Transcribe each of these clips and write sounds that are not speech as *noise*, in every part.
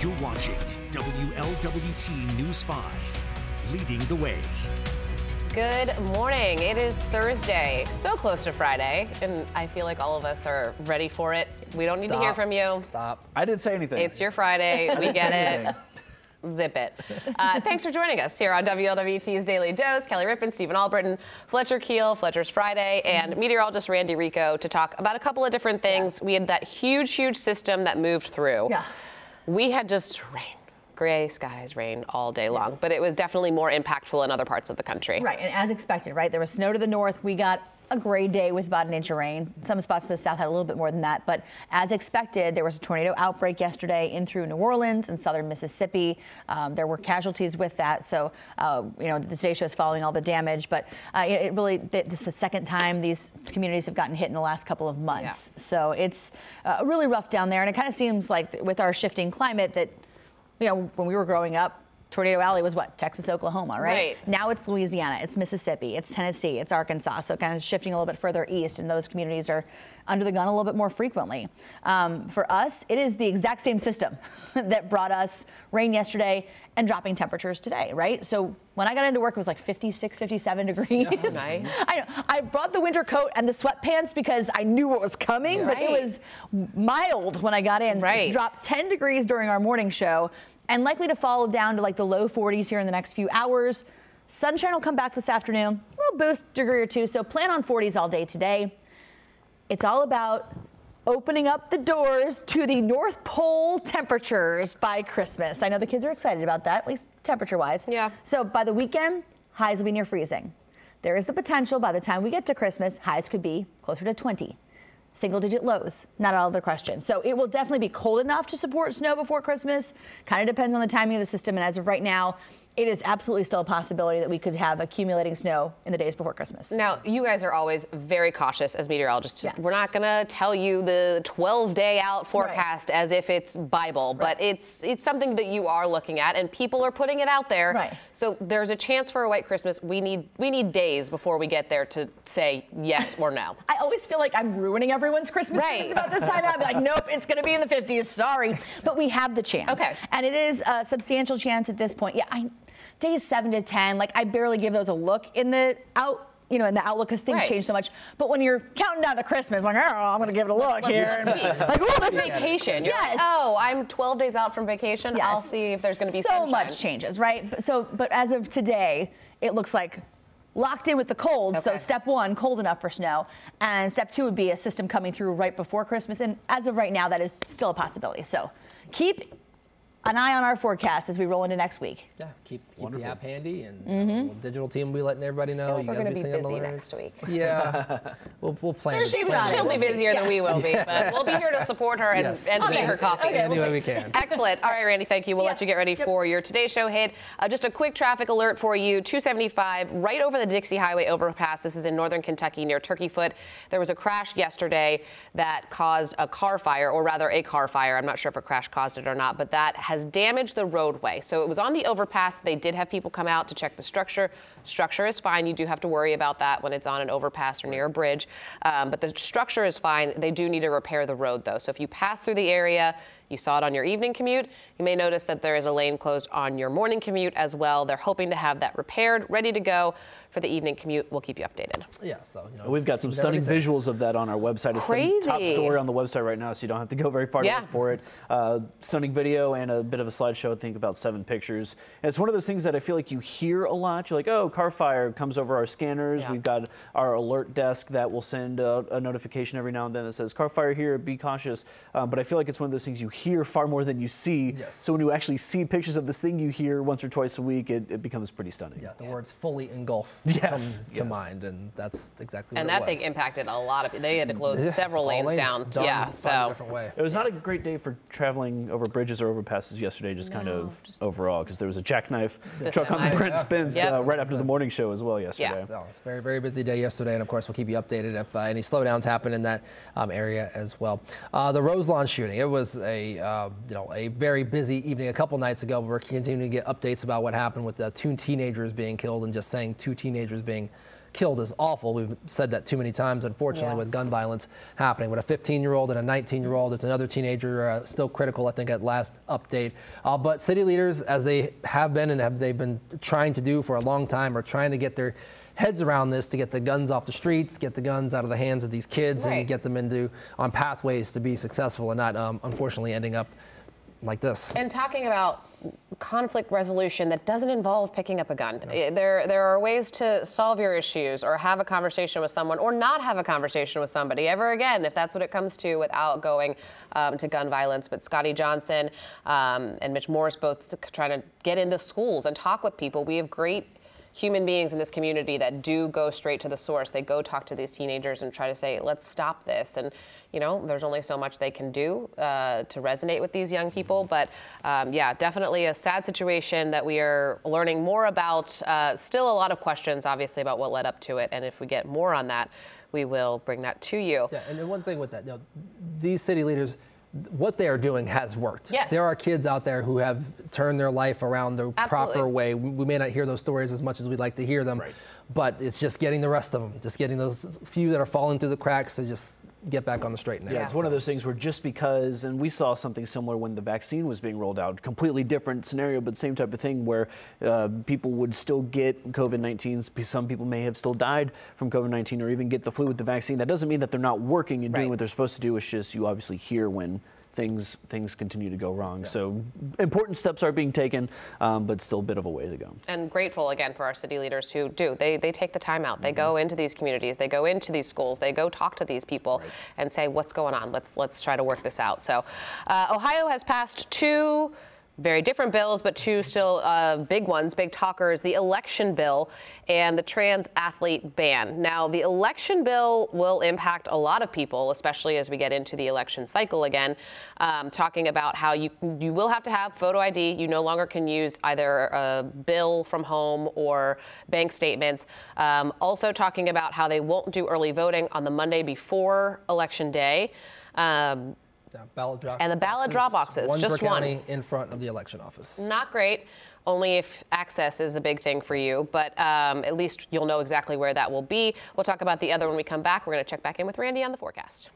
You're watching WLWT News 5, leading the way. Good morning. It is Thursday, so close to Friday, and I feel like all of us are ready for it. We don't need to hear from you. Stop. I didn't say anything. It's your Friday. *laughs* We get it. Zip it. Uh, thanks for joining us here on WLWT's Daily Dose. Kelly Rippin, Stephen Albritton, Fletcher Keel, Fletcher's Friday, and meteorologist Randy Rico to talk about a couple of different things. We had that huge, huge system that moved through. Yeah. We had just rain, gray skies, rain all day long, but it was definitely more impactful in other parts of the country. Right, and as expected, right? There was snow to the north. We got a gray day with about an inch of rain. Some spots to the south had a little bit more than that, but as expected, there was a tornado outbreak yesterday in through New Orleans and southern Mississippi. Um, there were casualties with that, so uh, you know the Today Show is following all the damage. But uh, it, it really th- this is the second time these communities have gotten hit in the last couple of months. So it's uh, really rough down there, and it kind of seems like with our shifting climate that you know when we were growing up. Tornado Alley was what? Texas, Oklahoma, right? Right. Now it's Louisiana, it's Mississippi, it's Tennessee, it's Arkansas. So kind of shifting a little bit further east, and those communities are under the gun a little bit more frequently. Um, for us, it is the exact same system *laughs* that brought us rain yesterday and dropping temperatures today, right? So when I got into work, it was like 56, 57 degrees. *laughs* Nice. *laughs* I know. I brought the winter coat and the sweatpants because I knew what was coming, but it was mild when I got in. Right. Dropped 10 degrees during our morning show and likely to fall down to like the low 40s here in the next few hours. Sunshine will come back this afternoon, a little boost degree or two. So plan on 40s all day today. It's all about opening up the doors to the North Pole temperatures by Christmas. I know the kids are excited about that, at least temperature wise. Yeah. So by the weekend, highs will be near freezing. There is the potential by the time we get to Christmas, highs could be closer to 20. Single digit lows, not out of the question. So it will definitely be cold enough to support snow before Christmas. Kind of depends on the timing of the system. And as of right now, it is absolutely still a possibility that we could have accumulating snow in the days before Christmas. Now, you guys are always very cautious as meteorologists. Yeah. We're not going to tell you the 12 day out forecast as if it's Bible, but it's it's something that you are looking at and people are putting it out there. Right. So there's a chance for a white Christmas. We need we need days before we get there to say yes or no. *laughs* I always feel like I'm ruining everyone's Christmas Right. dreams about this time. I'd be like, *laughs* nope, it's going to be in the 50s. Sorry, but we have the chance. Okay. and it is a substantial chance at this point. Yeah, I, days seven to ten. Like I barely give those a look in the out. You know, in the outlook, because things Right. change so much. But when you're counting down to Christmas, like, oh, I'm going to give it a look Let's- here. *laughs* let's like, oh, this is Vacation. You're like, Yes. oh, I'm 12 days out from vacation. I'll see if there's going to be so sunshine. much changes, right? But- So, but as of today, it looks like locked in with the cold. So, step one, cold enough for snow, and step two would be a system coming through right before Christmas. And as of right now, that is still a possibility. So, keep an eye on our forecast as we roll into next week. Yeah, keep, keep the app handy, and you know, the digital team will be letting everybody know. like you we're guys gonna will be singing busy alerts. next week. Yeah, *laughs* we'll, we'll plan. She's plan. She'll be We'll see. busier than we will be, but *laughs* we'll be here to support her and, Yes. and Okay. feed her coffee. Okay, Any we'll way we can. *laughs* Excellent. All right, Randy, thank you. We'll Yeah. let you get ready Yep. for your Today Show hit. Uh, just a quick traffic alert for you 275 right over the Dixie Highway overpass. This is in northern Kentucky near Turkey Foot. There was a crash yesterday that caused a car fire, or rather a car fire. I'm not sure if a crash caused it or not, but that has damaged the roadway. So it was on the overpass. They did have people come out to check the structure. Structure is fine. You do have to worry about that when it's on an overpass or near a bridge. Um, but the structure is fine. They do need to repair the road, though. So if you pass through the area, you saw it on your evening commute. You may notice that there is a lane closed on your morning commute as well. They're hoping to have that repaired, ready to go for the evening commute. We'll keep you updated. Yeah, so you know. We've got some stunning visuals of that on our website. It's the top story on the website right now, so you don't have to go very far Yeah. to look for it. Uh, stunning video and a bit of a slideshow. I think about seven pictures. And it's one of those things that I feel like you hear a lot. You're like, oh, car fire comes over our scanners. Yeah. We've got our alert desk that will send a, a notification every now and then that says car fire here. Be cautious. Um, but I feel like it's one of those things you hear far more than you see. Yes. So when you actually see pictures of this thing you hear once or twice a week, it, it becomes pretty stunning. Yeah, the words fully engulf *laughs* Yes, come to yes. mind, and that's exactly And what that it thing impacted a lot of. They had to close *laughs* Yeah, several lanes lanes down. done, yeah. find a So different way. It was not a great day for traveling over bridges or overpasses yesterday, just kind of just- overall, because there was a jackknife The truck on the semi. Brent Yeah. Spence Yep. uh, right after the morning show as well yesterday. Yeah, No, it's a very, very busy day yesterday, and of course, we'll keep you updated if uh, any slowdowns happen in that um, area as well. Uh, the Roselawn shooting, it was a uh, you know a very busy evening a couple nights ago. We're continuing to get updates about what happened with the two teenagers being killed, and just saying two teenagers being killed is awful. We've said that too many times, unfortunately, Yeah. with gun violence happening. With a 15 year old and a 19 year old, it's another teenager uh, still critical, I think, at last update. Uh, but city leaders, as they have been and have they've been trying to do for a long time, are trying to get their heads around this to get the guns off the streets, get the guns out of the hands of these kids, Right. and get them into on pathways to be successful and not, um, unfortunately, ending up like this. And talking about conflict resolution that doesn't involve picking up a gun. Eh, There, there are ways to solve your issues or have a conversation with someone or not have a conversation with somebody ever again if that's what it comes to without going um, to gun violence. But Scotty Johnson um, and Mitch Morris both trying to get into schools and talk with people. We have great human beings in this community that do go straight to the source. They go talk to these teenagers and try to say, let's stop this. And, you know, there's only so much they can do uh, to resonate with these young people. But um, yeah, definitely a sad situation that we are learning more about. Uh, still a lot of questions, obviously, about what led up to it. And if we get more on that, we will bring that to you. Yeah, and one thing with that, you know, these city leaders, what they are doing has worked. Yes. There are kids out there who have turned their life around the proper way. We we may not hear those stories as much as we'd like to hear them, Right. but it's just getting the rest of them, just getting those few that are falling through the cracks to just get back on the straight and narrow. Yeah, it's one of those things where just because, and we saw something similar when the vaccine was being rolled out, completely different scenario, but same type of thing where uh, people would still get COVID 19. Some people may have still died from COVID 19 or even get the flu with the vaccine. That doesn't mean that they're not working and doing what they're supposed to do. It's just you obviously hear when things things continue to go wrong. So important steps are being taken, um, but still a bit of a way to go. and grateful again for our city leaders who do. They, they take the time out. They go into these communities. They go into these schools. They go talk to these people and say, what's going on? Let's let's try to work this out. So, uh, Ohio has passed two very different bills, but two still uh, big ones, big talkers: the election bill and the trans athlete ban. Now, the election bill will impact a lot of people, especially as we get into the election cycle again. Um, talking about how you you will have to have photo ID. You no longer can use either a bill from home or bank statements. Um, also talking about how they won't do early voting on the Monday before election day. Um, Yeah, ballot drop And the ballot drop boxes, one just per one. county in front of the election office. not great. Only if access is a big thing for you, but um, at least you'll know exactly where that will be. We'll talk about the other when we come back. We're going to check back in with Randy on the forecast.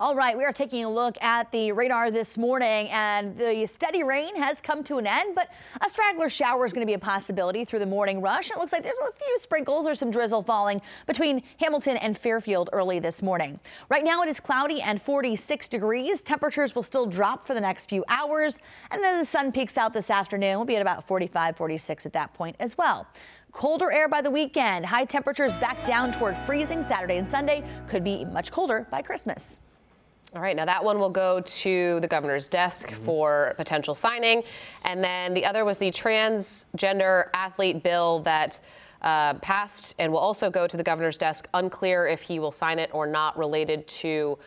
All right, we are taking a look at the radar this morning, and the steady rain has come to an end, but a straggler shower is going to be a possibility through the morning rush. It looks like there's a few sprinkles or some drizzle falling between Hamilton and Fairfield early this morning. Right now it is cloudy and 46 degrees. Temperatures will still drop for the next few hours, and then the sun peaks out this afternoon. We'll be at about 45, 46 at that point as well. Colder air by the weekend. High temperatures back down toward freezing Saturday and Sunday. Could be much colder by Christmas. All right, now that one will go to the governor's desk for potential signing. And then the other was the transgender athlete bill that uh, passed and will also go to the governor's desk. Unclear if he will sign it or not, related to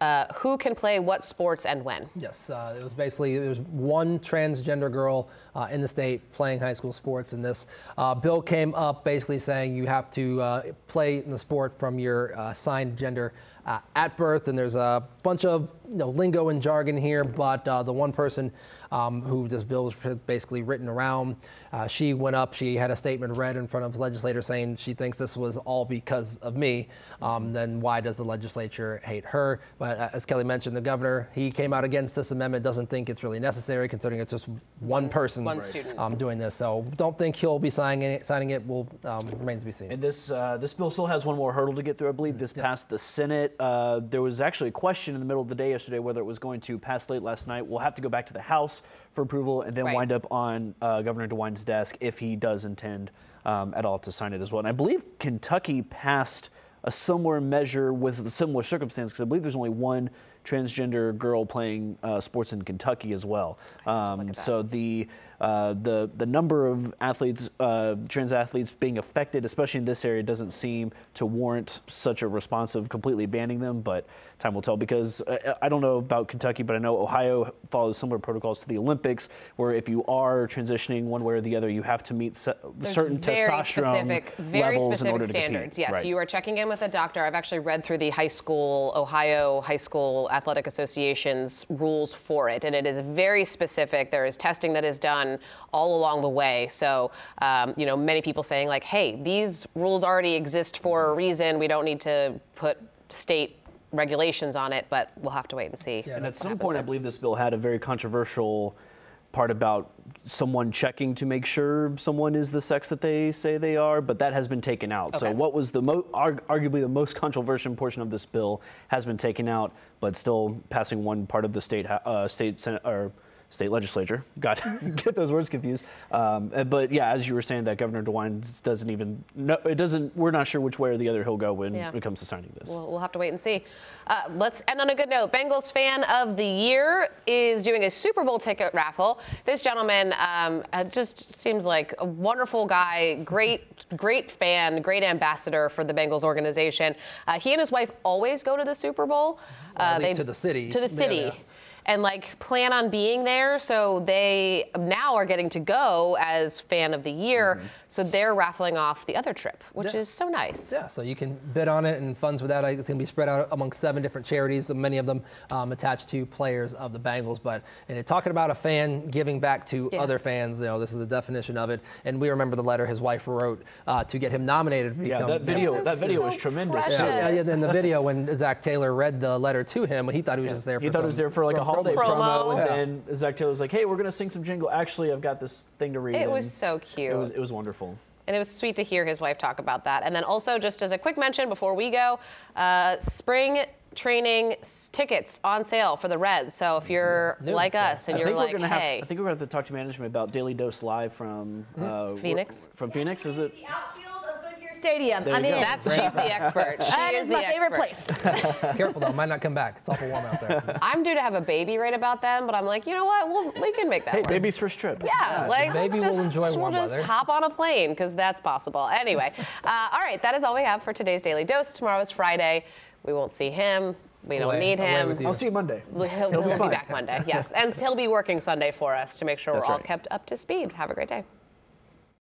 uh, who can play what sports and when. Yes, uh, it was basically there was one transgender girl uh, in the state playing high school sports, and this uh, bill came up basically saying you have to uh, play in the sport from your uh, assigned gender uh, at birth. And there's a bunch of you know, lingo and jargon here, but uh, the one person um, who this bill was basically written around, uh, she went up, she had a statement read in front of legislators saying she thinks this was all because of me. Um, then why does the legislature hate her? But uh, as Kelly mentioned, the governor, he came out against this amendment, doesn't think it's really necessary considering it's just one person One student. um, doing this. So don't think he'll be signing it. Signing it will um, remains to be seen. And this uh, this bill still has one more hurdle to get through. I believe this passed the Senate. Uh, there was actually a question in the middle of the day yesterday whether it was going to pass late last night. We'll have to go back to the House for approval and then Right. wind up on uh, Governor DeWine's desk if he does intend um, at all to sign it as well. And I believe Kentucky passed a similar measure with a similar circumstance because I believe there's only one transgender girl playing uh, sports in Kentucky as well. Um, so the uh, the the number of athletes, uh, trans athletes being affected, especially in this area, doesn't seem to warrant such a response of completely banning them. But time will tell. Because I, don't know about Kentucky, but I know Ohio follows similar protocols to the Olympics, where if you are transitioning one way or the other, you have to meet se- certain very testosterone specific, very levels specific in order standards. to compete. Yes, Right. you are checking in with a doctor. I've actually read through the high school, Ohio high school Athletic Association's rules for it, and it is very specific. There is testing that is done all along the way. So, um, you know, many people saying like, "Hey, these rules already exist for a reason. We don't need to put state." Regulations on it but we'll have to wait and see And at some point, I believe this bill had a very controversial part about someone checking to make sure someone is the sex that they say they are, but that has been taken out. So what was the mo- arg- arguably the most controversial portion of this bill has been taken out, but still passing one part of the state uh, state senate or state legislature. *laughs* Got *laughs* get those words confused. Um, but yeah, as you were saying, that Governor DeWine doesn't even no, it doesn't. We're not sure which way or the other he'll go when Yeah. it comes to signing this. We'll, we'll have to wait and see. Uh, let's end on a good note. Bengals fan of the year is doing a Super Bowl ticket raffle. This gentleman um, uh, just seems like a wonderful guy, great, great fan, great ambassador for the Bengals organization. Uh, he and his wife always go to the Super Bowl. Well, at Uh, least to the city. To the Yeah, city. yeah. And like plan on being there, so they now are getting to go as fan of the year. So they're raffling off the other trip, which Mm-hmm. Yeah. is so nice. Yeah, so you can bid on it, and funds for that it's going to be spread out among seven different charities, and many of them um, attached to players of the Bengals. But and it, talking about a fan giving back to Yeah. other fans, you know, this is the definition of it. And we remember the letter his wife wrote uh, to get him nominated. To yeah, become that video was that video was so tremendous. precious. too. Yeah, yeah, in the video when Zac Taylor read the letter to him, he thought he was just there. He for thought it some was there for like a pro- holiday promo. promo, Promo. and Yeah. then Zac Taylor was like, "Hey, we're gonna sing some jingle. Actually, I've got this thing to read." It was so cute. It was it was wonderful. And it was sweet to hear his wife talk about that. And then also, just as a quick mention before we go, uh, spring training tickets on sale for the Reds. So if you're New. like Yeah. us and I you're think like, we're gonna hey, have. I think we're gonna have to talk to management about Daily Dose Live from uh, Phoenix? From Phoenix, is it? Stadium. There I'm you go. in. that's she's the expert. She That is is my favorite expert. place. *laughs* Careful though, might not come back. It's awful warm out there. *laughs* I'm due to have a baby right about then, but I'm like, you know what? We'll, we can make that Hey, work. baby's first trip. Yeah, like baby let's will just, enjoy we'll warm just weather. hop on a plane because that's possible. Anyway, *laughs* uh, all right, that is all we have for today's daily dose. Tomorrow is Friday. We won't see him. We don't Away- need him. with you. I'll see you Monday. He'll, he'll, be be back Monday, yes. And he'll be working Sunday for us to make sure That's we're all right. kept up to speed. Have a great day.